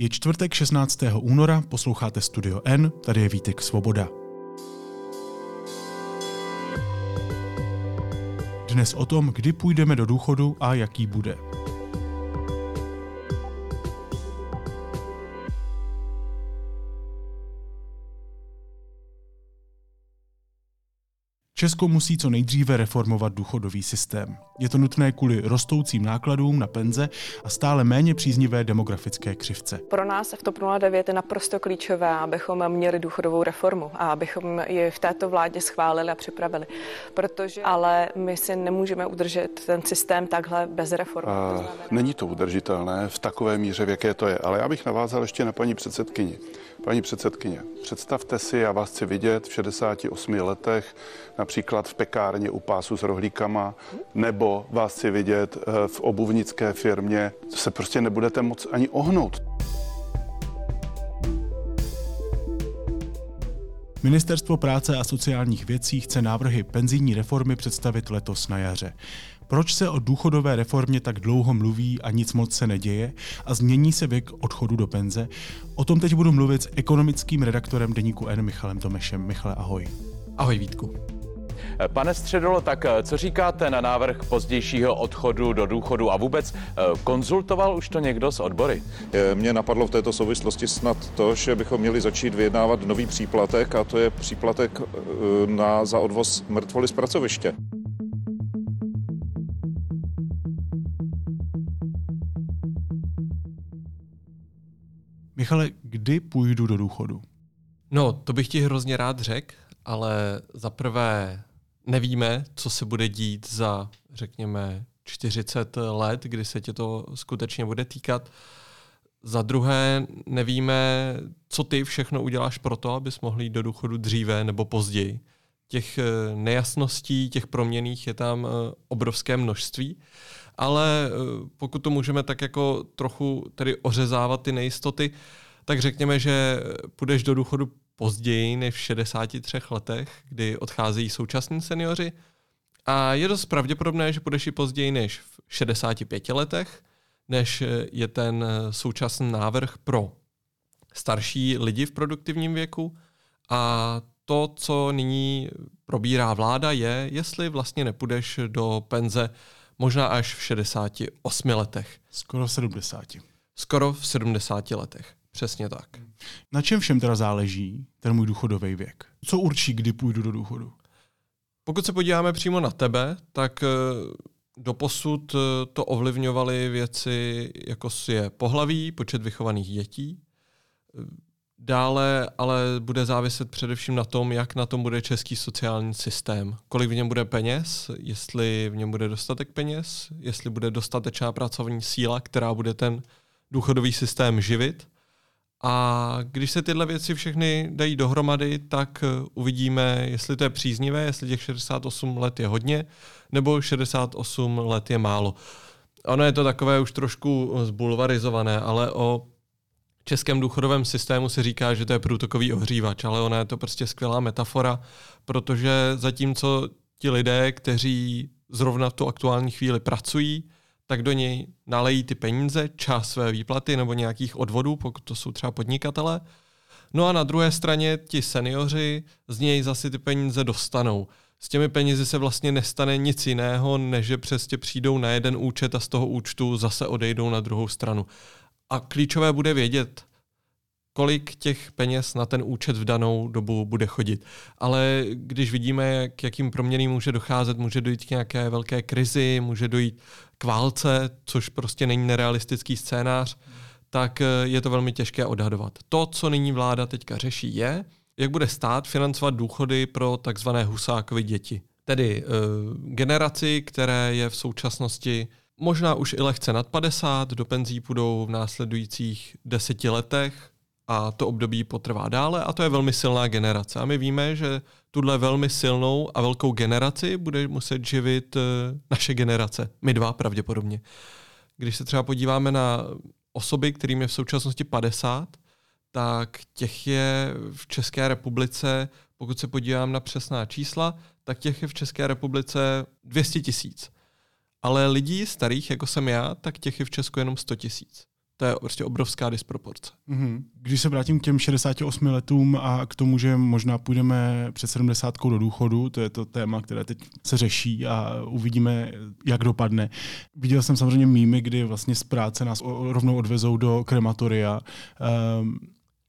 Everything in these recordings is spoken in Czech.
Je čtvrtek 16. února, posloucháte Studio N, tady je Vítek Svoboda. Dnes o tom, kdy půjdeme do důchodu a jaký bude. Česko musí co nejdříve reformovat důchodový systém. Je to nutné kvůli rostoucím nákladům na penze a stále méně příznivé demografické křivce. Pro nás v TOP 09 je naprosto klíčové, abychom měli důchodovou reformu a abychom ji v této vládě schválili a připravili. Protože ale my si nemůžeme udržet ten systém takhle bez reformy. A To znamená- není to udržitelné v takové míře, v jaké to je. Ale já bych navázal ještě na paní předsedkyni. Paní předsedkyně, představte si, já vás chci vidět v 68 letech, například v pekárně u pásu s rohlíkama, nebo vás chci vidět eh, v obuvnické firmě, se prostě nebudete moc ani ohnout. Ministerstvo práce a sociálních věcí chce návrhy penzijní reformy představit letos na jaře. Proč se o důchodové reformě tak dlouho mluví a nic moc se neděje a změní se věk odchodu do penze? O tom teď budu mluvit s ekonomickým redaktorem deníku N Michalem Tomešem. Michale, ahoj. Ahoj Vítku. Pane Středolo, tak eh, co říkáte na návrh pozdějšího odchodu do důchodu a vůbec eh, konzultoval už to někdo z odbory? Eh, Mě napadlo v této souvislosti snad to, že bychom měli začít vyjednávat nový příplatek a to je příplatek na, za odvoz mrtvoly z pracoviště. Michale, kdy půjdu do důchodu? No, to bych ti hrozně rád řekl, ale za prvé nevíme, co se bude dít za, řekněme, 40 let, kdy se tě to skutečně bude týkat. Za druhé nevíme, co ty všechno uděláš pro to, abys mohl jít do důchodu dříve nebo později. Těch eh, nejasností, těch proměných je tam eh, obrovské množství, ale eh, pokud to můžeme tak jako trochu tedy ořezávat ty nejistoty, tak řekněme, že půjdeš do důchodu později než v 63 letech, kdy odcházejí současní seniori. A je dost pravděpodobné, že půjdeš i později než v 65 letech, než je ten současný návrh pro starší lidi v produktivním věku. A to, co nyní probírá vláda, je, jestli vlastně nepůjdeš do penze možná až v 68 letech. Skoro 70. Skoro v 70 letech. Přesně tak. Na čem všem teda záleží ten můj důchodový věk? Co určí, kdy půjdu do důchodu? Pokud se podíváme přímo na tebe, tak eh, doposud eh, to ovlivňovaly věci, jako je pohlaví, počet vychovaných dětí. Eh, Dále ale bude záviset především na tom, jak na tom bude český sociální systém. Kolik v něm bude peněz, jestli v něm bude dostatek peněz, jestli bude dostatečná pracovní síla, která bude ten důchodový systém živit. A když se tyhle věci všechny dají dohromady, tak eh, uvidíme, jestli to je příznivé, jestli těch 68 let je hodně, nebo 68 let je málo. Ono je to takové už trošku zbulvarizované, ale o českém důchodovém systému se říká, že to je průtokový ohřívač, ale ona je to prostě skvělá metafora, protože zatímco ti lidé, kteří zrovna v tu aktuální chvíli pracují, tak do něj nalejí ty peníze, část své výplaty nebo nějakých odvodů, pokud to jsou třeba podnikatele. No a na druhé straně ti seniori z něj zase ty peníze dostanou. S těmi penězi se vlastně nestane nic jiného, než že přesně přijdou na jeden účet a z toho účtu zase odejdou na druhou stranu. A klíčové bude vědět, kolik těch peněz na ten účet v danou dobu bude chodit. Ale když vidíme, jak, jakým proměným může docházet, může dojít k nějaké velké krizi, může dojít k válce, což prostě není nerealistický scénář, tak eh, je to velmi těžké odhadovat. To, co nyní vláda teďka řeší, je, jak bude stát financovat důchody pro takzvané husákovy děti. Tedy uh, generaci, které je v současnosti možná už i lehce nad 50, do penzí půjdou v následujících deseti letech a to období potrvá dále a to je velmi silná generace. A my víme, že tuhle velmi silnou a velkou generaci bude muset živit uh, naše generace, my dva pravděpodobně. Když se třeba podíváme na osoby, kterým je v současnosti 50, tak těch je v České republice, pokud se podívám na přesná čísla, tak těch je v České republice 200 tisíc. Ale lidí starých, jako jsem já, tak těch je v Česku jenom 100 tisíc. To je prostě obrovská disproporce. Mm-hmm. Když se vrátím k těm 68 letům a k tomu, že možná půjdeme před 70 do důchodu, to je to téma, které teď se řeší a uvidíme, jak dopadne. Viděl jsem samozřejmě mýmy, kdy vlastně z práce nás rovnou odvezou do krematoria. Um,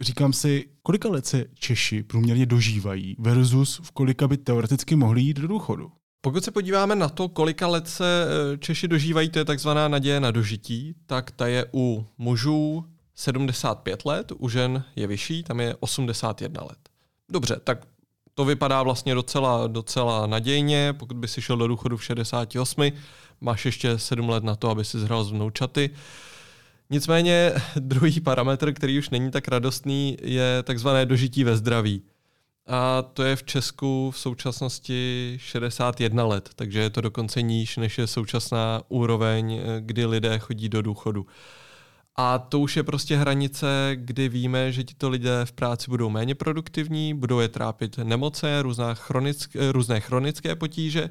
říkám si, kolika let se Češi průměrně dožívají versus v kolika by teoreticky mohli jít do důchodu? Pokud se podíváme na to, kolika let se eh, Češi dožívají, to je takzvaná naděje na dožití, tak ta je u mužů 75 let, u žen je vyšší, tam je 81 let. Dobře, tak to vypadá vlastně docela, docela nadějně, pokud by si šel do důchodu v 68, máš ještě 7 let na to, aby si zhrál z vnoučaty. Nicméně druhý parametr, který už není tak radostný, je takzvané dožití ve zdraví. A to je v Česku v současnosti 61 let, takže je to dokonce níž, než je současná úroveň, kdy lidé chodí do důchodu. A to už je prostě hranice, kdy víme, že tito lidé v práci budou méně produktivní, budou je trápit nemoce, různá chronick, různé chronické potíže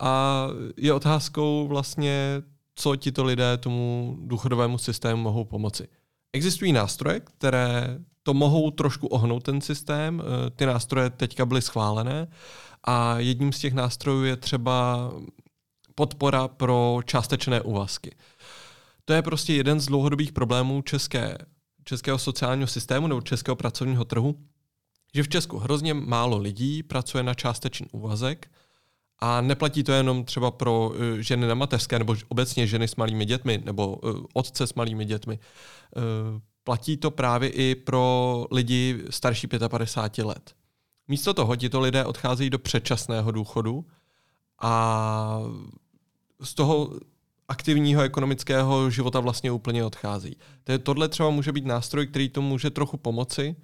a je otázkou vlastně, co tito lidé tomu důchodovému systému mohou pomoci. Existují nástroje, které to mohou trošku ohnout ten systém. Eh, ty nástroje teďka byly schválené a jedním z těch nástrojů je třeba podpora pro částečné úvazky. To je prostě jeden z dlouhodobých problémů české, českého sociálního systému nebo českého pracovního trhu, že v Česku hrozně málo lidí pracuje na částečný úvazek a neplatí to jenom třeba pro uh, ženy na mateřské nebo obecně ženy s malými dětmi nebo uh, otce s malými dětmi. Platí to právě i pro lidi starší 55 let. Místo toho tito lidé odcházejí do předčasného důchodu a z toho aktivního ekonomického života vlastně úplně odchází. Tohle třeba může být nástroj, který to může trochu pomoci,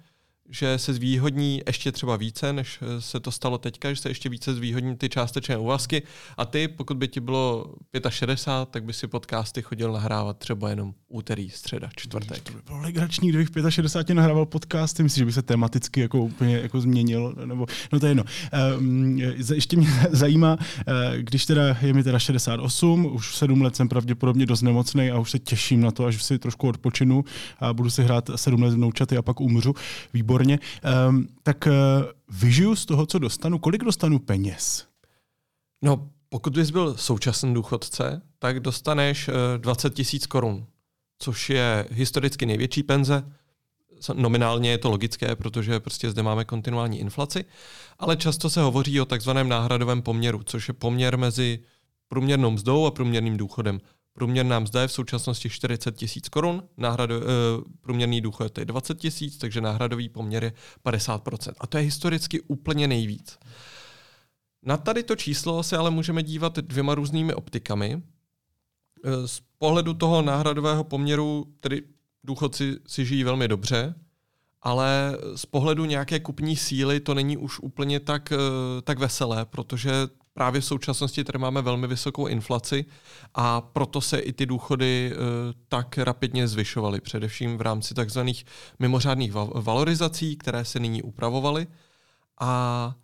že se zvýhodní ještě třeba více, než eh, se to stalo teďka, že se ještě více zvýhodní ty částečné úvazky a ty, pokud by ti bylo 65, tak by si podcasty chodil nahrávat třeba jenom úterý, středa, čtvrtek. To by bylo legrační, kdybych v 65 nahrával podcasty, myslím, že by se tematicky jako úplně jako změnil, nebo, no to je jedno. Um, ještě mě zajímá, eh, když teda je mi teda 68, už 7 let jsem pravděpodobně dost nemocný a už se těším na to, až si trošku odpočinu a budu si hrát 7 let vnoučaty a pak umřu. Výborně výborně. Um, tak uh, vyžiju z toho, co dostanu. Kolik dostanu peněz? No, pokud bys byl současný důchodce, tak dostaneš uh, 20 tisíc korun, což je historicky největší penze. Nominálně je to logické, protože prostě zde máme kontinuální inflaci, ale často se hovoří o takzvaném náhradovém poměru, což je poměr mezi průměrnou mzdou a průměrným důchodem. Průměrná mzda je v současnosti 40 tisíc korun, náhrado, e, průměrný důchod je 20 tisíc, takže náhradový poměr je 50%. A to je historicky úplně nejvíc. Na tady to číslo se ale můžeme dívat dvěma různými optikami. Eh, z pohledu toho náhradového poměru, tedy důchodci si žijí velmi dobře, ale z pohledu nějaké kupní síly to není už úplně tak, eh, tak veselé, protože právě v současnosti tady máme velmi vysokou inflaci a proto se i ty důchody uh, tak rapidně zvyšovaly, především v rámci takzvaných mimořádných valorizací, které se nyní upravovaly. A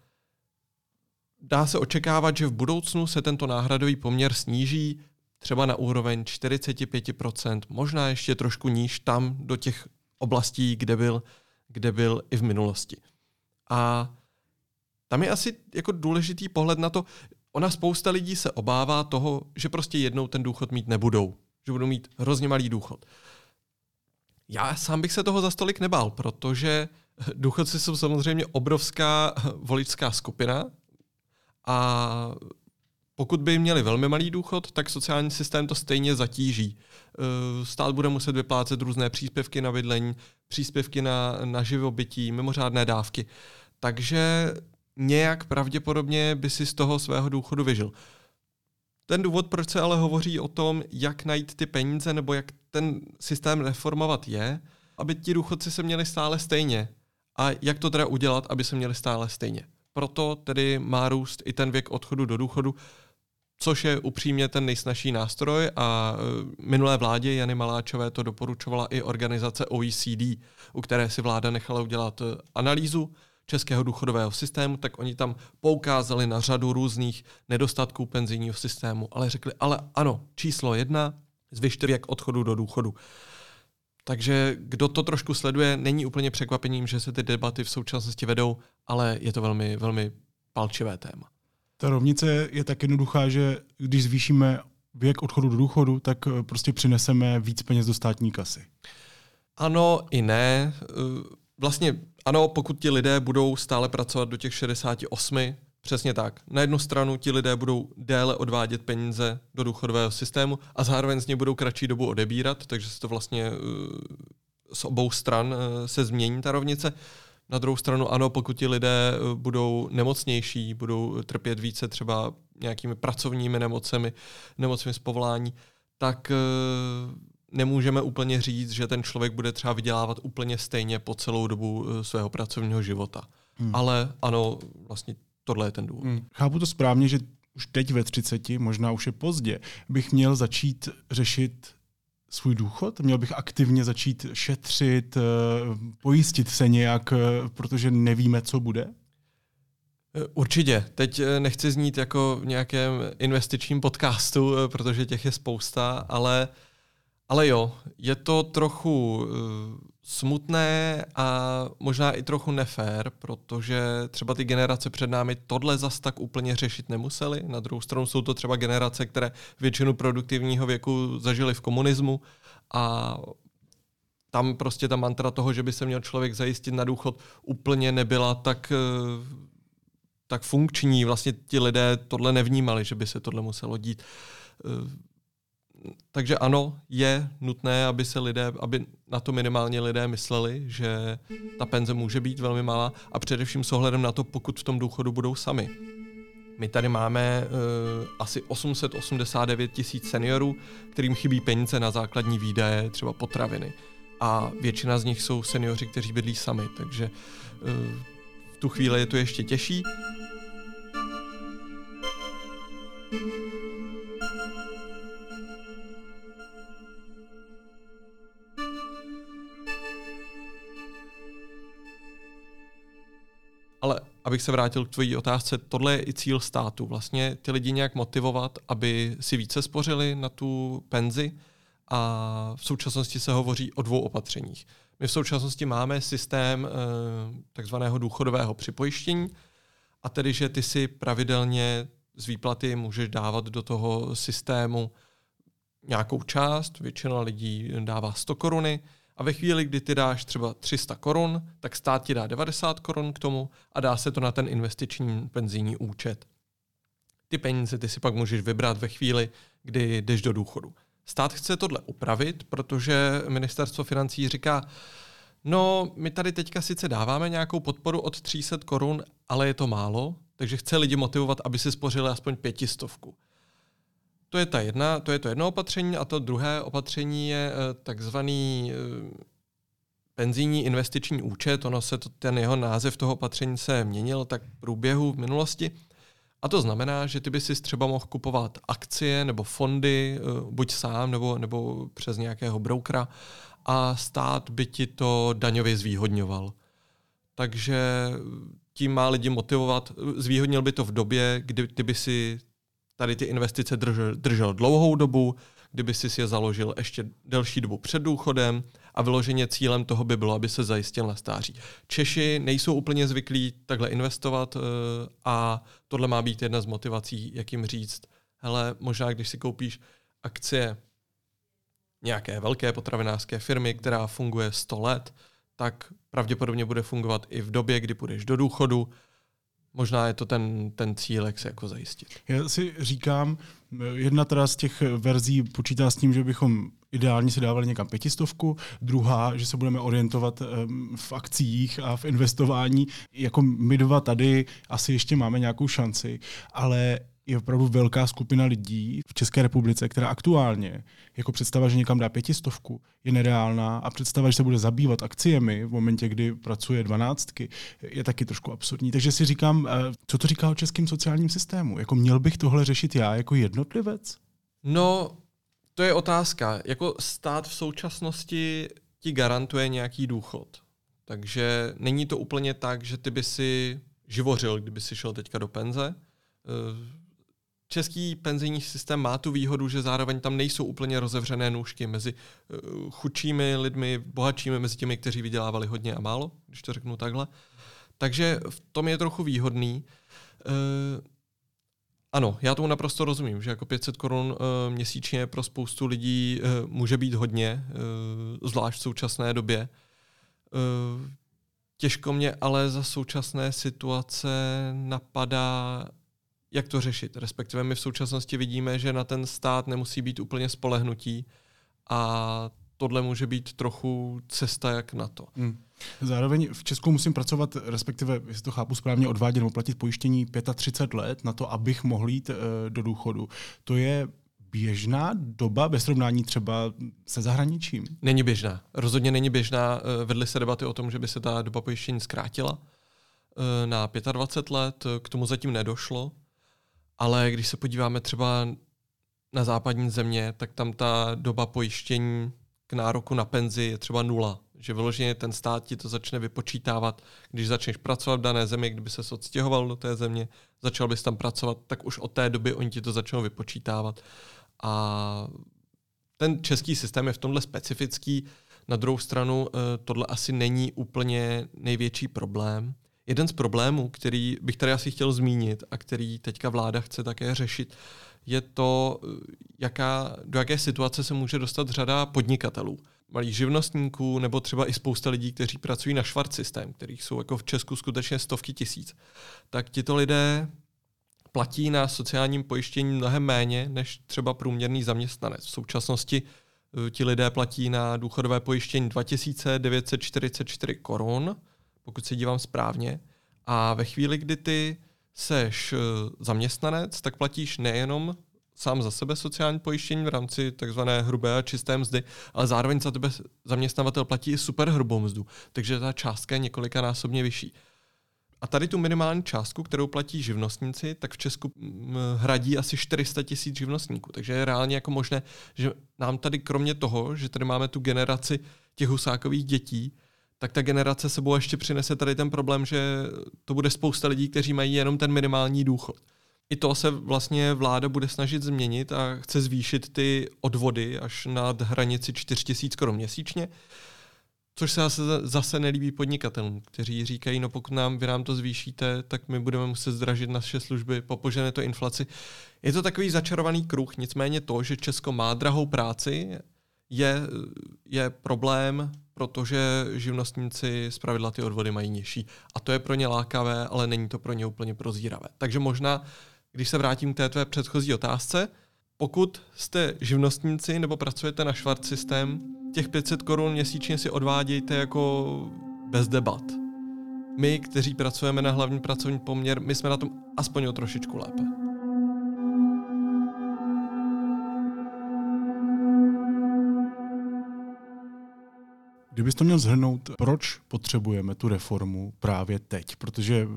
dá se očekávat, že v budoucnu se tento náhradový poměr sníží třeba na úroveň 45%, možná ještě trošku níž tam do těch oblastí, kde byl, kde byl i v minulosti. A tam je asi jako důležitý pohled na to, ona spousta lidí se obává toho, že prostě jednou ten důchod mít nebudou, že budou mít hrozně malý důchod. Já sám bych se toho za stolik nebál, protože důchodci jsou samozřejmě obrovská voličská skupina a pokud by měli velmi malý důchod, tak sociální systém to stejně zatíží. Stát bude muset vyplácet různé příspěvky na bydlení, příspěvky na, na živobytí, mimořádné dávky. Takže nějak pravděpodobně by si z toho svého důchodu vyžil. Ten důvod, proč se ale hovoří o tom, jak najít ty peníze nebo jak ten systém reformovat je, aby ti důchodci se měli stále stejně. A jak to teda udělat, aby se měli stále stejně. Proto tedy má růst i ten věk odchodu do důchodu, což je upřímně ten nejsnažší nástroj a e, minulé vládě Jany Maláčové to doporučovala i organizace OECD, u které si vláda nechala udělat e, analýzu českého důchodového systému, tak oni tam poukázali na řadu různých nedostatků penzijního systému, ale řekli, ale ano, číslo jedna, zvyšte věk odchodu do důchodu. Takže kdo to trošku sleduje, není úplně překvapením, že se ty debaty v současnosti vedou, ale je to velmi, velmi palčivé téma. Ta rovnice je tak jednoduchá, že když zvýšíme věk odchodu do důchodu, tak eh, prostě přineseme víc peněz do státní kasy. Ano i ne. Eh, vlastně ano, pokud ti lidé budou stále pracovat do těch 68, přesně tak. Na jednu stranu ti lidé budou déle odvádět peníze do důchodového systému a zároveň z něj budou kratší dobu odebírat, takže se to vlastně eh, z obou stran se změní ta rovnice. Na druhou stranu ano, pokud ti lidé budou nemocnější, budou trpět více třeba nějakými pracovními nemocemi, nemocemi z povolání, tak nemůžeme úplně říct, že ten člověk bude třeba vydělávat úplně stejně po celou dobu eh, svého pracovního života. Hmm. Ale ano, vlastně tohle je ten důvod. Hmm. Chápu to správně, že už teď ve 30, možná už je pozdě, bych měl začít řešit svůj důchod? Měl bych aktivně začít šetřit, eh, pojistit se nějak, eh, protože nevíme, co bude? Určitě. Teď nechci znít jako v nějakém investičním podcastu, protože těch je spousta, ale uh, ale jo, je to trochu uh, smutné a možná i trochu nefér, protože třeba ty generace před námi tohle zas tak úplně řešit nemuseli. Na druhou stranu jsou to třeba generace, které většinu produktivního věku zažili v komunismu a tam prostě ta mantra toho, že by se měl člověk zajistit na důchod, úplně nebyla tak, uh, tak funkční. Vlastně ti lidé tohle nevnímali, že by se tohle muselo dít. Takže ano, je nutné, aby se lidé, aby na to minimálně lidé mysleli, že ta penze může být velmi malá a především s ohledem na to, pokud v tom důchodu budou sami. My tady máme uh, asi 889 tisíc seniorů, kterým chybí peníze na základní výdaje, třeba potraviny. A většina z nich jsou seniori, kteří bydlí sami, takže uh, v tu chvíli je to ještě těžší. Ale abych se vrátil k tvojí otázce, tohle je i cíl státu. Vlastně ty lidi nějak motivovat, aby si více spořili na tu penzi a v současnosti se hovoří o dvou opatřeních. My v současnosti máme systém eh, takzvaného důchodového připojištění, a tedy, že ty si pravidelně z výplaty můžeš dávat do toho systému nějakou část, většina lidí dává 100 koruny, a ve chvíli, kdy ty dáš třeba 300 korun, tak stát ti dá 90 korun k tomu a dá se to na ten investiční penzijní účet. Ty peníze ty si pak můžeš vybrat ve chvíli, kdy jdeš do důchodu. Stát chce tohle upravit, protože ministerstvo financí říká, no my tady teďka sice dáváme nějakou podporu od 300 korun, ale je to málo, takže chce lidi motivovat, aby si spořili aspoň pětistovku. To je, ta jedna, to je to jedno opatření a to druhé opatření je eh, takzvaný eh, penzijní investiční účet. Ono se to, ten jeho název toho opatření se měnil tak v průběhu v minulosti. A to znamená, že ty by si třeba mohl kupovat akcie nebo fondy, eh, buď sám nebo, nebo přes nějakého brokera a stát by ti to daňově zvýhodňoval. Takže tím má lidi motivovat. Zvýhodnil by to v době, kdy ty by si tady ty investice držel, držel dlouhou dobu, kdyby si je založil ještě delší dobu před důchodem a vyloženě cílem toho by bylo, aby se zajistil na stáří. Češi nejsou úplně zvyklí takhle investovat eh, a tohle má být jedna z motivací, jak jim říct, hele, možná když si koupíš akcie nějaké velké potravinářské firmy, která funguje 100 let, tak pravděpodobně bude fungovat i v době, kdy půjdeš do důchodu možná je to ten, ten cíl, jak se jako zajistit. Já si říkám, jedna teda z těch verzí počítá s tím, že bychom ideálně si dávali někam pětistovku, druhá, že se budeme orientovat v akcích a v investování. Jako my dva tady asi ještě máme nějakou šanci, ale je opravdu velká skupina lidí v České republice, která aktuálně jako představa, že někam dá pětistovku, je nereálná a představa, že se bude zabývat akciemi v momentě, kdy pracuje dvanáctky, je taky trošku absurdní. Takže si říkám, eh, co to říká o českém sociálním systému? Jako měl bych tohle řešit já jako jednotlivec? No, to je otázka. Jako stát v současnosti ti garantuje nějaký důchod. Takže není to úplně tak, že ty by si živořil, kdyby si šel teďka do penze. Eh, český penzijní systém má tu výhodu, že zároveň tam nejsou úplně rozevřené nůžky mezi uh, chudšími lidmi, bohatšími, mezi těmi, kteří vydělávali hodně a málo, když to řeknu takhle. Takže v tom je trochu výhodný. Uh, ano, já tomu naprosto rozumím, že jako 500 korun uh, měsíčně pro spoustu lidí uh, může být hodně, uh, zvlášť v současné době. Uh, těžko mě ale za současné situace napadá, jak to řešit. Respektive my v současnosti vidíme, že na ten stát nemusí být úplně spolehnutí a tohle může být trochu cesta jak na to. Hmm. Zároveň v Česku musím pracovat, respektive, jestli to chápu správně, odvádět nebo platit pojištění 35 let na to, abych mohl jít e, do důchodu. To je běžná doba ve srovnání třeba se zahraničím? Není běžná. Rozhodně není běžná. Eh, vedly se debaty o tom, že by se ta doba pojištění zkrátila eh, na 25 let. K tomu zatím nedošlo. Ale když se podíváme třeba na západní země, tak tam ta doba pojištění k nároku na penzi je třeba nula. Že vyloženě ten stát ti to začne vypočítávat, když začneš pracovat v dané zemi, kdyby se odstěhoval do té země, začal bys tam pracovat, tak už od té doby oni ti to začnou vypočítávat. A ten český systém je v tomhle specifický. Na druhou stranu eh, tohle asi není úplně největší problém. Jeden z problémů, který bych tady asi chtěl zmínit a který teďka vláda chce také řešit, je to, jaká, do jaké situace se může dostat řada podnikatelů, malých živnostníků nebo třeba i spousta lidí, kteří pracují na švart systém, kterých jsou jako v Česku skutečně stovky tisíc. Tak tito lidé platí na sociálním pojištění mnohem méně než třeba průměrný zaměstnanec. V současnosti eh, ti lidé platí na důchodové pojištění 2944 korun, pokud se dívám správně. A ve chvíli, kdy ty seš eh, zaměstnanec, tak platíš nejenom sám za sebe sociální pojištění v rámci takzvané hrubé a čisté mzdy, ale zároveň za tebe zaměstnavatel platí i super hrubou mzdu, takže ta částka je několikanásobně vyšší. A tady tu minimální částku, kterou platí živnostníci, tak v Česku mm, hradí asi 400 tisíc živnostníků. Takže je reálně jako možné, že nám tady kromě toho, že tady máme tu generaci těch husákových dětí, tak ta generace sebou ještě přinese tady ten problém, že to bude spousta lidí, kteří mají jenom ten minimální důchod. I to se vlastně vláda bude snažit změnit a chce zvýšit ty odvody až nad hranici 4000 korun měsíčně, což se zase, zase nelíbí podnikatelům, kteří říkají, no pokud nám, vy nám to zvýšíte, tak my budeme muset zdražit naše služby, popožené to inflaci. Je to takový začarovaný kruh, nicméně to, že Česko má drahou práci, je, je problém, protože živnostníci z pravidla ty odvody mají nižší. A to je pro ně lákavé, ale není to pro ně úplně prozíravé. Takže možná, když se vrátím k té tvé předchozí otázce, pokud jste živnostníci nebo pracujete na švart systém, těch 500 korun měsíčně si odvádějte jako bez debat. My, kteří pracujeme na hlavní pracovní poměr, my jsme na tom aspoň o trošičku lépe. Kdybys to měl zhrnout, proč potřebujeme tu reformu právě teď? Protože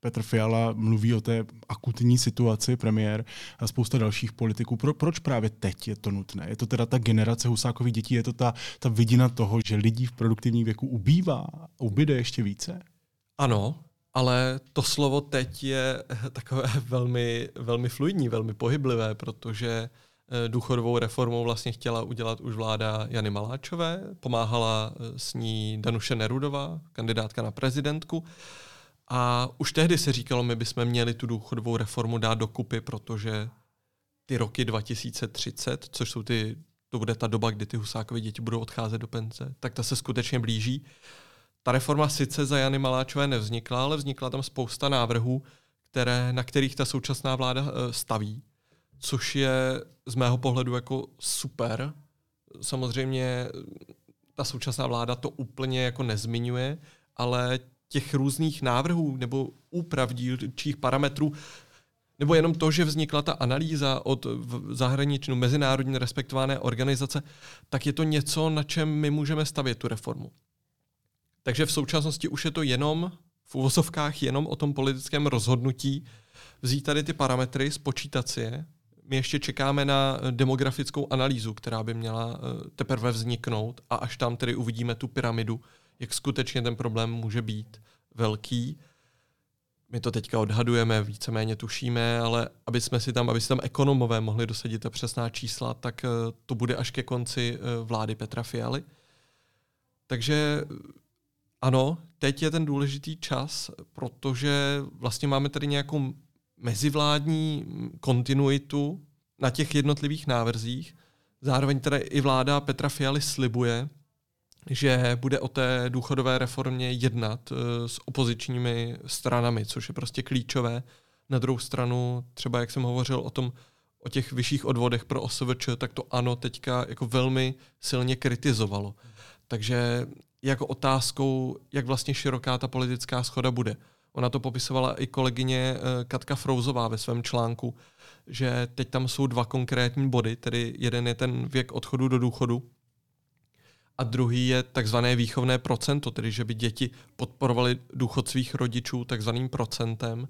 Petr Fiala mluví o té akutní situaci, premiér a spousta dalších politiků. Pro, proč právě teď je to nutné? Je to teda ta generace Husákových dětí, je to ta, ta vidina toho, že lidí v produktivním věku ubývá, ubyde ještě více? Ano, ale to slovo teď je takové velmi, velmi fluidní, velmi pohyblivé, protože Eh, důchodovou reformou vlastně chtěla udělat už vláda Jany Maláčové, pomáhala eh, s ní Danuše Nerudová, kandidátka na prezidentku. A už tehdy se říkalo, my bychom měli tu důchodovou reformu dát dokupy, protože ty roky 2030, což jsou ty, to bude ta doba, kdy ty husákové děti budou odcházet do penze, tak ta se skutečně blíží. Ta reforma sice za Jany Maláčové nevznikla, ale vznikla tam spousta návrhů, které, na kterých ta současná vláda eh, staví což je z mého pohledu jako super. Samozřejmě ta současná vláda to úplně jako nezmiňuje, ale těch různých návrhů nebo úprav dílčích parametrů nebo jenom to, že vznikla ta analýza od zahraniční, mezinárodní respektované organizace, tak je to něco, na čem my můžeme stavět tu reformu. Takže v současnosti už je to jenom, v uvozovkách jenom o tom politickém rozhodnutí, vzít tady ty parametry, spočítat si je my ještě čekáme na demografickou analýzu, která by měla eh, teprve vzniknout a až tam tedy uvidíme tu pyramidu, jak skutečně ten problém může být velký. my to teďka odhadujeme, víceméně tušíme, ale aby jsme si tam, aby si tam ekonomové mohli dosadit ta přesná čísla, tak to bude až ke konci vlády Petra Fialy. Takže ano, teď je ten důležitý čas, protože vlastně máme tady nějakou mezivládní kontinuitu na těch jednotlivých návrzích. Zároveň teda i vláda Petra Fialy slibuje, že bude o té důchodové reformě jednat eh, s opozičními stranami, což je prostě klíčové. Na druhou stranu, třeba jak jsem hovořil o tom, o těch vyšších odvodech pro OSVČ, tak to ano teďka jako velmi silně kritizovalo. Takže jako otázkou, jak vlastně široká ta politická schoda bude. Ona to popisovala i kolegyně eh, Katka Frouzová ve svém článku, že teď tam jsou dva konkrétní body, tedy jeden je ten věk odchodu do důchodu a druhý je takzvané výchovné procento, tedy že by děti podporovaly důchod svých rodičů takzvaným procentem,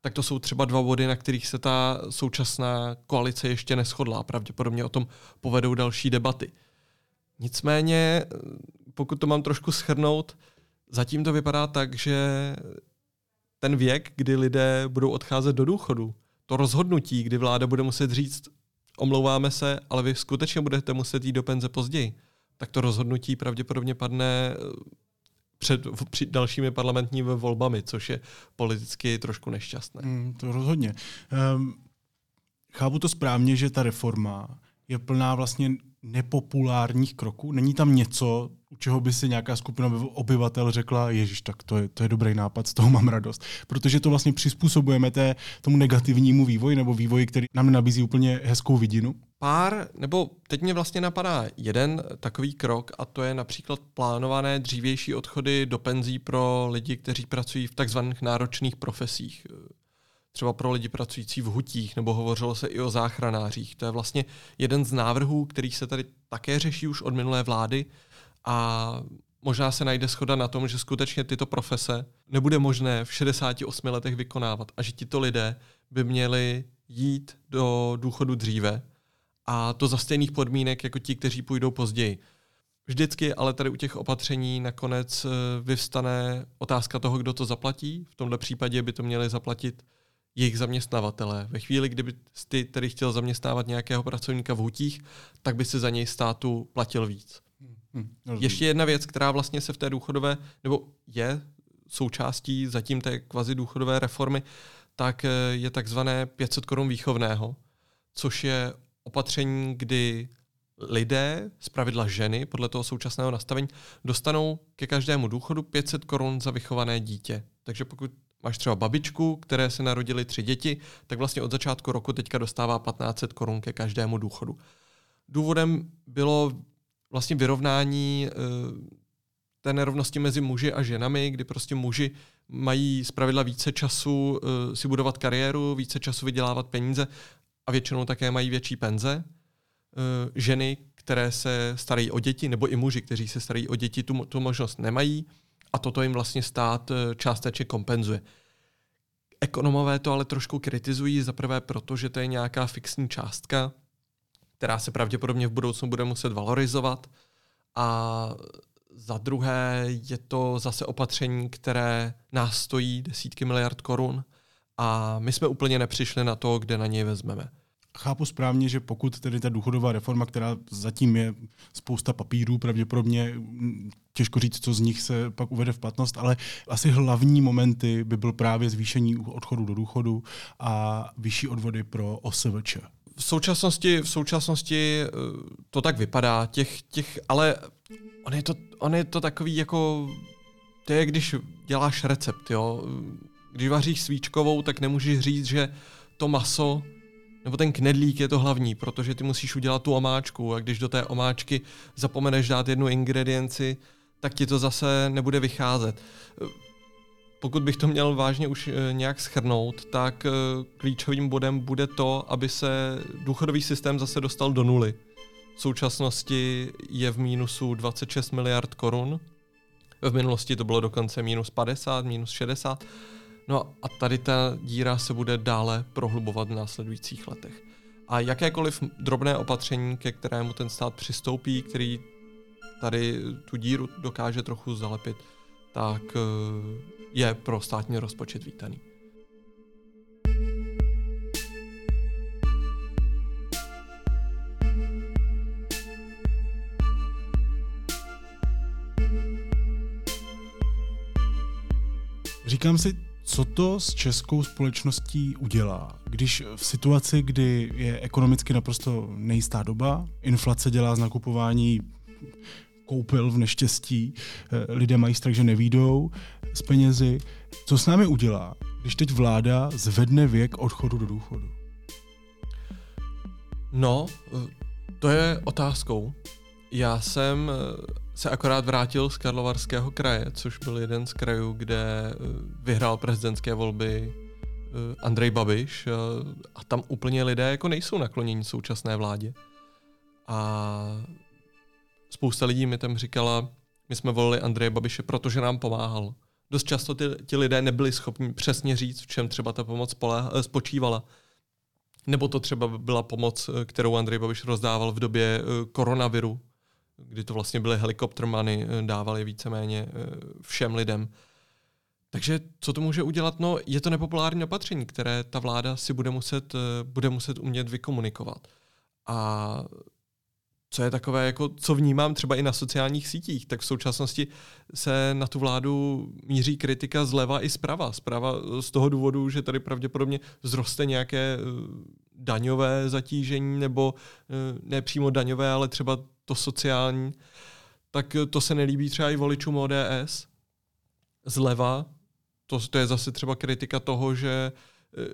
tak to jsou třeba dva body, na kterých se ta současná koalice ještě neschodla. Pravděpodobně o tom povedou další debaty. Nicméně, pokud to mám trošku schrnout, zatím to vypadá tak, že ten věk, kdy lidé budou odcházet do důchodu, to rozhodnutí, kdy vláda bude muset říct, omlouváme se, ale vy skutečně budete muset jít do penze později, tak to rozhodnutí pravděpodobně padne eh, před před dalšími parlamentními volbami, což je politicky trošku nešťastné. Mm, to rozhodně. Um, chápu to správně, že ta reforma je plná vlastně nepopulárních kroků? Není tam něco, u čeho by si nějaká skupina obyvatel řekla, ježiš, tak to je, to je dobrý nápad, z toho mám radost. Protože to vlastně přizpůsobujeme té, tomu negativnímu vývoji nebo vývoji, který nám nabízí úplně hezkou vidinu? Pár, nebo teď mě vlastně napadá jeden takový krok a to je například plánované dřívější odchody do penzí pro lidi, kteří pracují v takzvaných náročných profesích třeba pro lidi pracující v hutích, nebo hovořilo se i o záchranářích. To je vlastně jeden z návrhů, který se tady také řeší už od minulé vlády a možná se najde schoda na tom, že skutečně tyto profese nebude možné v 68 letech vykonávat a že tito lidé by měli jít do důchodu dříve a to za stejných podmínek jako ti, kteří půjdou později. Vždycky ale tady u těch opatření nakonec eh, vyvstane otázka toho, kdo to zaplatí. V tomto případě by to měli zaplatit jejich zaměstnavatele. Ve chvíli, kdyby ty tedy chtěl zaměstnávat nějakého pracovníka v hutích, tak by si za něj státu platil víc. Hmm, Ještě jedna věc, která vlastně se v té důchodové, nebo je součástí zatím té kvazi důchodové reformy, tak eh, je takzvané 500 korun výchovného, což je opatření, kdy lidé, pravidla ženy, podle toho současného nastavení, dostanou ke každému důchodu 500 korun za vychované dítě. Takže pokud máš třeba babičku, které se narodily tři děti, tak vlastně od začátku roku teďka dostává 1500 korun ke každému důchodu. Důvodem bylo vlastně vyrovnání eh, té nerovnosti mezi muži a ženami, kdy prostě muži mají zpravidla více času eh, si budovat kariéru, více času vydělávat peníze a většinou také mají větší penze. Eh, ženy, které se starají o děti, nebo i muži, kteří se starají o děti, tu, tu možnost nemají a toto jim vlastně stát eh, částečně kompenzuje. Ekonomové to ale trošku kritizují, zaprvé proto, že to je nějaká fixní částka, která se pravděpodobně v budoucnu bude muset valorizovat a za druhé je to zase opatření, které nás stojí desítky miliard korun a my jsme úplně nepřišli na to, kde na něj vezmeme chápu správně, že pokud tedy ta důchodová reforma, která zatím je spousta papírů, pravděpodobně těžko říct, co z nich se pak uvede v platnost, ale asi hlavní momenty by byl právě zvýšení odchodu do důchodu a vyšší odvody pro OSVČ. V současnosti, v současnosti eh, to tak vypadá, těch, těch, ale on je, to, on je to takový jako, to je když děláš recept, jo. Když vaříš svíčkovou, tak nemůžeš říct, že to maso nebo ten knedlík je to hlavní, protože ty musíš udělat tu omáčku a když do té omáčky zapomeneš dát jednu ingredienci, tak ti to zase nebude vycházet. Pokud bych to měl vážně už eh, nějak schrnout, tak eh, klíčovým bodem bude to, aby se důchodový systém zase dostal do nuly. V současnosti je v mínusu 26 miliard korun. V minulosti to bylo dokonce minus 50, minus 60 No a tady ta díra se bude dále prohlubovat v následujících letech. A jakékoliv drobné opatření, ke kterému ten stát přistoupí, který tady tu díru dokáže trochu zalepit, tak eh, je pro státní rozpočet vítaný. Říkám si, co to s českou společností udělá, když v situaci, kdy je ekonomicky naprosto nejistá doba, inflace dělá z nakupování koupil v neštěstí, eh, lidé mají strach, že nevídou z penězi. Co s námi udělá, když teď vláda zvedne věk odchodu do důchodu? No, to je otázkou. Já jsem eh, se akorát vrátil z Karlovarského kraje, což byl jeden z krajů, kde eh, vyhrál prezidentské volby Andrej Babiš a tam úplně lidé jako nejsou nakloněni současné vládě. A spousta lidí mi tam říkala, my jsme volili Andreje Babiše, protože nám pomáhal. Dost často ty, ti lidé nebyli schopni přesně říct, v čem třeba ta pomoc eh, spočívala. Nebo to třeba byla pomoc, eh, kterou Andrej Babiš rozdával v době eh, koronaviru, kdy to vlastně byly helikoptermany, dávali víceméně všem lidem. Takže co to může udělat? No, je to nepopulární opatření, které ta vláda si bude muset, bude muset umět vykomunikovat. A co je takové, jako co vnímám třeba i na sociálních sítích, tak v současnosti se na tu vládu míří kritika zleva i zprava. Zprava z toho důvodu, že tady pravděpodobně zroste nějaké eh, daňové zatížení, nebo eh, ne přímo daňové, ale třeba to sociální, tak to se nelíbí třeba i voličům ODS. Zleva, to, to je zase třeba kritika toho, že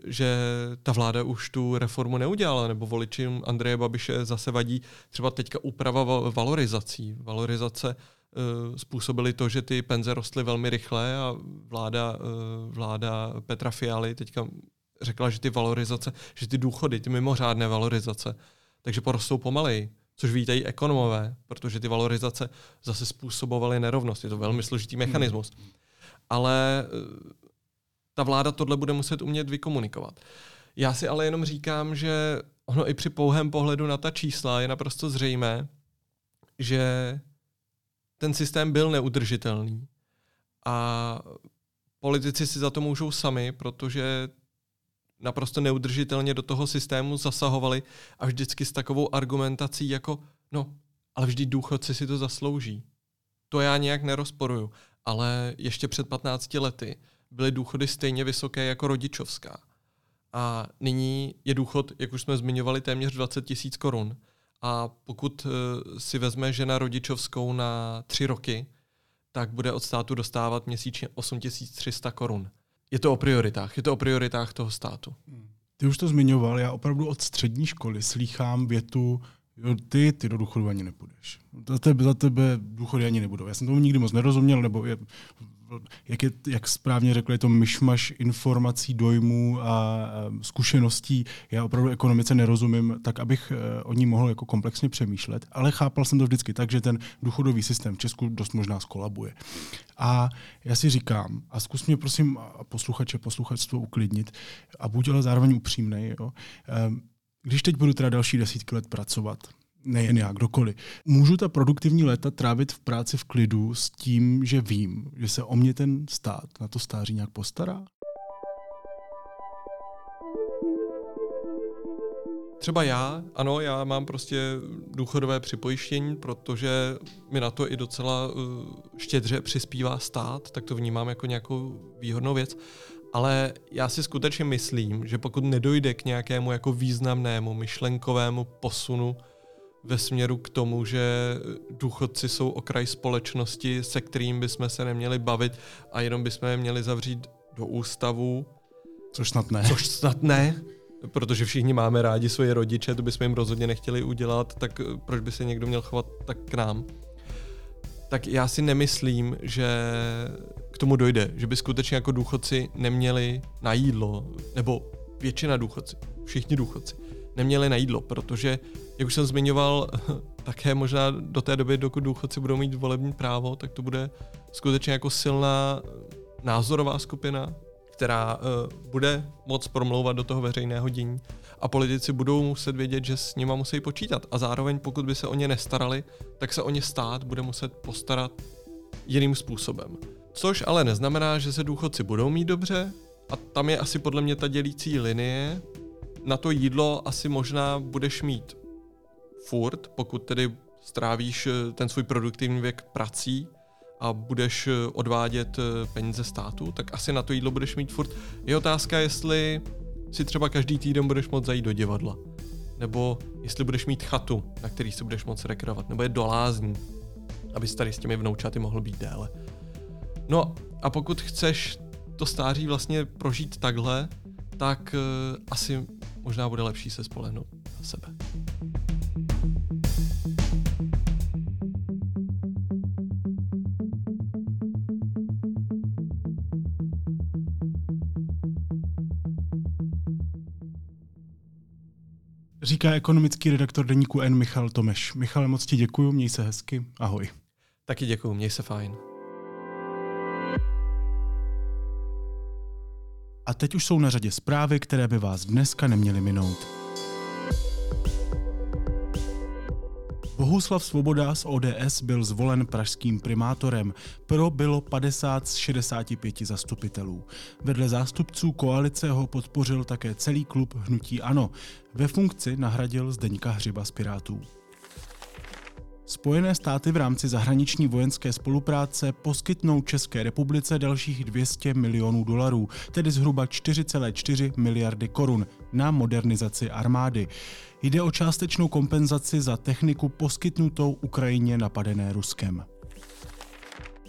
že ta vláda už tu reformu neudělala, nebo voličům Andreje Babiše zase vadí třeba teďka úprava valorizací. Valorizace uh, způsobily to, že ty penze rostly velmi rychle a vláda, vláda Petra Fialy teďka řekla, že ty valorizace, že ty důchody, ty mimořádné valorizace, takže porostou pomaleji, což vítají ekonomové, protože ty valorizace zase způsobovaly nerovnost. Je to velmi složitý mechanismus. Ale uh, ta vláda tohle bude muset umět vykomunikovat. Já si ale jenom říkám, že ono i při pouhém pohledu na ta čísla je naprosto zřejmé, že ten systém byl neudržitelný. A politici si za to můžou sami, protože naprosto neudržitelně do toho systému zasahovali a vždycky s takovou argumentací jako, no, ale vždy důchodci si to zaslouží. To já nějak nerozporuju, ale ještě před 15 lety byly důchody stejně vysoké jako rodičovská. A nyní je důchod, jak už jsme zmiňovali, téměř 20 tisíc korun. A pokud eh, si vezme žena rodičovskou na tři roky, tak bude od státu dostávat měsíčně 8300 korun. Je to o prioritách, je to o prioritách toho státu. Ty už to zmiňoval, já opravdu od střední školy slýchám větu, jo, ty, ty do důchodu ani nepůjdeš. Za tebe, za tebe důchody ani nebudou. Já jsem tomu nikdy moc nerozuměl, nebo je, jak, je, jak správně řekl, je to myšmaš informací, dojmů a zkušeností. Já opravdu ekonomice nerozumím, tak abych e, o ní mohl jako komplexně přemýšlet, ale chápal jsem to vždycky tak, že ten důchodový systém v Česku dost možná skolabuje. A já si říkám, a zkus mě prosím posluchače, posluchačstvo uklidnit a buď ale zároveň upřímnej, jo, když teď budu teda další desítky let pracovat, nejen já, kdokoliv. Můžu ta produktivní léta trávit v práci v klidu s tím, že vím, že se o mě ten stát na to stáří nějak postará? Třeba já, ano, já mám prostě důchodové připojištění, protože mi na to i docela uh, štědře přispívá stát, tak to vnímám jako nějakou výhodnou věc. Ale já si skutečně myslím, že pokud nedojde k nějakému jako významnému myšlenkovému posunu ve směru k tomu, že důchodci jsou okraj společnosti, se kterým bychom se neměli bavit a jenom bychom je měli zavřít do ústavu. Což snad ne. Což snad ne, protože všichni máme rádi svoje rodiče, to bychom jim rozhodně nechtěli udělat, tak proč by se někdo měl chovat tak k nám? Tak já si nemyslím, že k tomu dojde, že by skutečně jako důchodci neměli na jídlo, nebo většina důchodci, všichni důchodci, neměli na jídlo, protože, jak už jsem zmiňoval, také možná do té doby, dokud důchodci budou mít volební právo, tak to bude skutečně jako silná názorová skupina, která uh, bude moc promlouvat do toho veřejného dění a politici budou muset vědět, že s nima musí počítat. A zároveň, pokud by se o ně nestarali, tak se o ně stát bude muset postarat jiným způsobem. Což ale neznamená, že se důchodci budou mít dobře, a tam je asi podle mě ta dělící linie, na to jídlo asi možná budeš mít furt, pokud tedy strávíš eh, ten svůj produktivní věk prací a budeš eh, odvádět eh, peníze státu, tak asi na to jídlo budeš mít furt. Je otázka, jestli si třeba každý týden budeš moct zajít do divadla. Nebo jestli budeš mít chatu, na který se budeš moct rekreovat. Nebo je do lázní, abys tady s těmi vnoučaty mohl být déle. No a pokud chceš to stáří vlastně prožít takhle, tak uh, asi možná bude lepší se spolehnout na sebe. Říká ekonomický redaktor deníku N. Michal Tomeš. Michale, moc ti děkuji, měj se hezky, ahoj. Taky děkuji, měj se fajn. A teď už jsou na řadě zprávy, které by vás dneska neměly minout. Bohuslav Svoboda z ODS byl zvolen pražským primátorem. Pro bylo 50 z 65 zastupitelů. Vedle zástupců koalice ho podpořil také celý klub Hnutí Ano. Ve funkci nahradil Zdeňka Hřiba z Pirátů. Spojené státy v rámci zahraniční vojenské spolupráce poskytnou České republice dalších 200 milionů dolarů, tedy zhruba 4,4 miliardy korun na modernizaci armády. Jde o částečnou kompenzaci za techniku poskytnutou Ukrajině napadené Ruskem.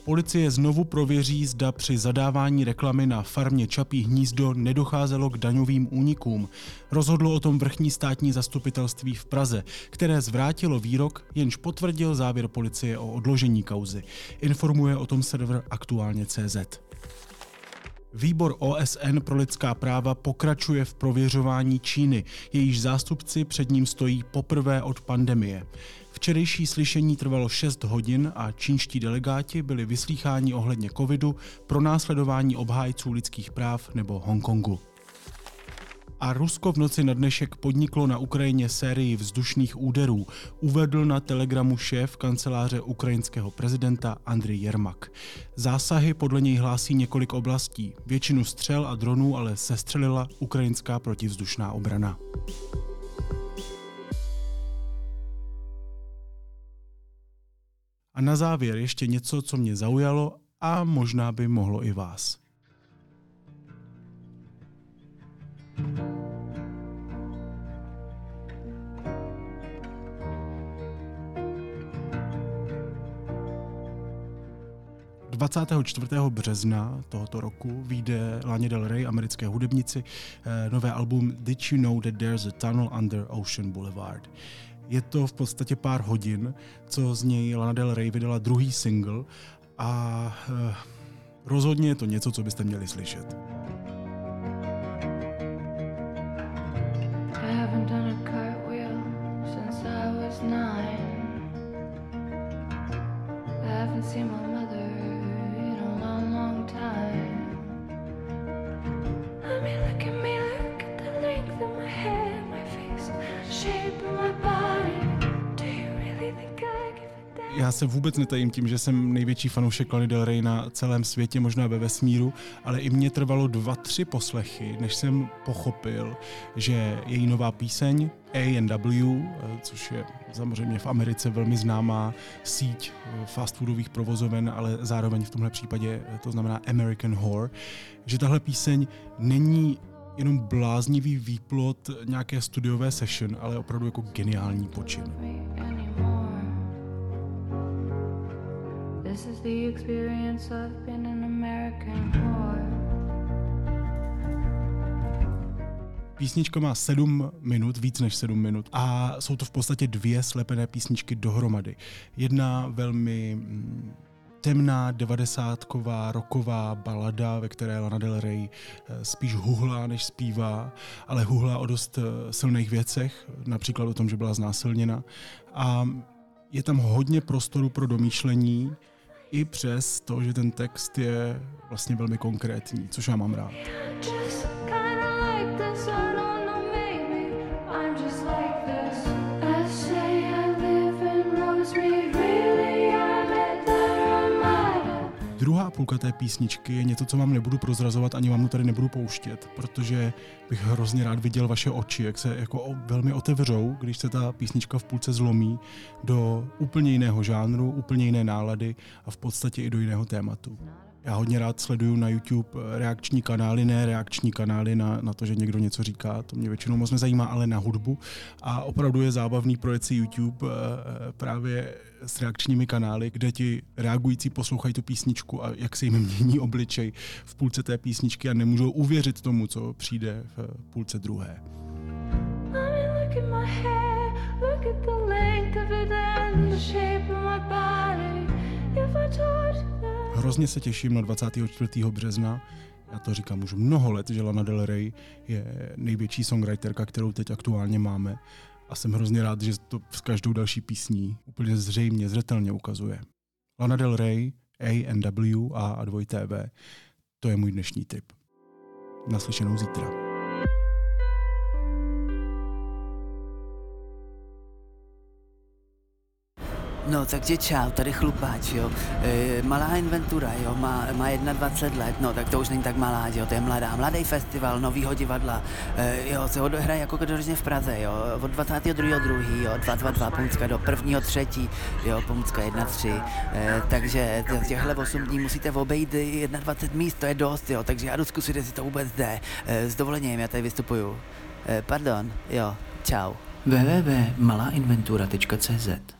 Policie znovu prověří, zda při zadávání reklamy na farmě Čapí hnízdo nedocházelo k daňovým únikům. Rozhodlo o tom vrchní státní zastupitelství v Praze, které zvrátilo výrok, jenž potvrdil závěr policie o odložení kauzy. Informuje o tom server aktuálně CZ. Výbor OSN pro lidská práva pokračuje v prověřování Číny, jejíž zástupci před ním stojí poprvé od pandemie. Včerejší slyšení trvalo 6 hodin a čínští delegáti byli vyslýcháni ohledně covidu, pro následování obhájců lidských práv nebo Hongkongu. A Rusko v noci na dnešek podniklo na Ukrajině sérii vzdušných úderů, uvedl na telegramu šéf kanceláře ukrajinského prezidenta Andrej Jermak. Zásahy podle něj hlásí několik oblastí. Většinu střel a dronů ale sestřelila ukrajinská protivzdušná obrana. A na závěr ještě něco, co mě zaujalo a možná by mohlo i vás. thank you 24. března tohoto roku vyjde Lana Del Rey, americké hudebnici, eh, nové album Did You Know That There's a Tunnel Under Ocean Boulevard. Je to v podstatě pár hodin, co z něj Lana Del Rey vydala druhý single a eh, rozhodně je to něco, co byste měli slyšet. I haven't seen my já se vůbec netajím tím, že jsem největší fanoušek Lany Del Rey na celém světě, možná ve vesmíru, ale i mě trvalo dva, tři poslechy, než jsem pochopil, že její nová píseň A&W, což je samozřejmě v Americe velmi známá síť fast foodových provozoven, ale zároveň v tomhle případě to znamená American Whore, že tahle píseň není jenom bláznivý výplot nějaké studiové session, ale opravdu jako geniální počin. This is the experience of being an American whore. Písnička má sedm minut, víc než sedm minut a jsou to v podstatě dvě slepené písničky dohromady. Jedna velmi mm, temná devadesátková roková balada, ve které Lana Del Rey eh, spíš huhlá, než zpívá, ale huhlá o dost eh, silných věcech, například o tom, že byla znásilněna. A je tam hodně prostoru pro domýšlení, i přes to, že ten text je vlastně velmi konkrétní, což já mám rád. Půlka té písničky je něco, co vám nebudu prozrazovat, ani vám to tady nebudu pouštět, protože bych hrozně rád viděl vaše oči, jak se jako velmi otevřou, když se ta písnička v půlce zlomí do úplně jiného žánru, úplně jiné nálady a v podstatě i do jiného tématu. Já hodně rád sleduju na YouTube reakční kanály, ne reakční kanály na, na to, že někdo něco říká, to mě většinou moc nezajímá, ale na hudbu. A opravdu je zábavný projet si YouTube eh, právě s reakčními kanály, kde ti reagující poslouchají tu písničku a jak se jim mění obličej v půlce té písničky a nemůžou uvěřit tomu, co přijde v půlce druhé. Hrozně se těším na 24. března. Já to říkám už mnoho let, že Lana Del Rey je největší songwriterka, kterou teď aktuálně máme. A jsem hrozně rád, že to s každou další písní úplně zřejmě, zřetelně ukazuje. Lana Del Rey, A&W a 2TV. To je můj dnešní tip. Naslyšenou zítra. No, takže čau, tady chlupáč, jo. E, malá inventura, jo, má, má 21 let, no, tak to už není tak malá, jo, to je mladá. Mladý festival novýho divadla, e, jo, se odehraje jako každoročně v Praze, jo, od 22. 2. jo, 222 Pomůcka do 1. 3. jo, Pomůcka 1 3. E, takže těchhle 8 dní musíte obejít 21 míst, to je dost, jo, takže já jdu zkusit, jestli to vůbec jde. E, s dovolením, já tady vystupuju. E, pardon, jo, čau. www.malainventura.cz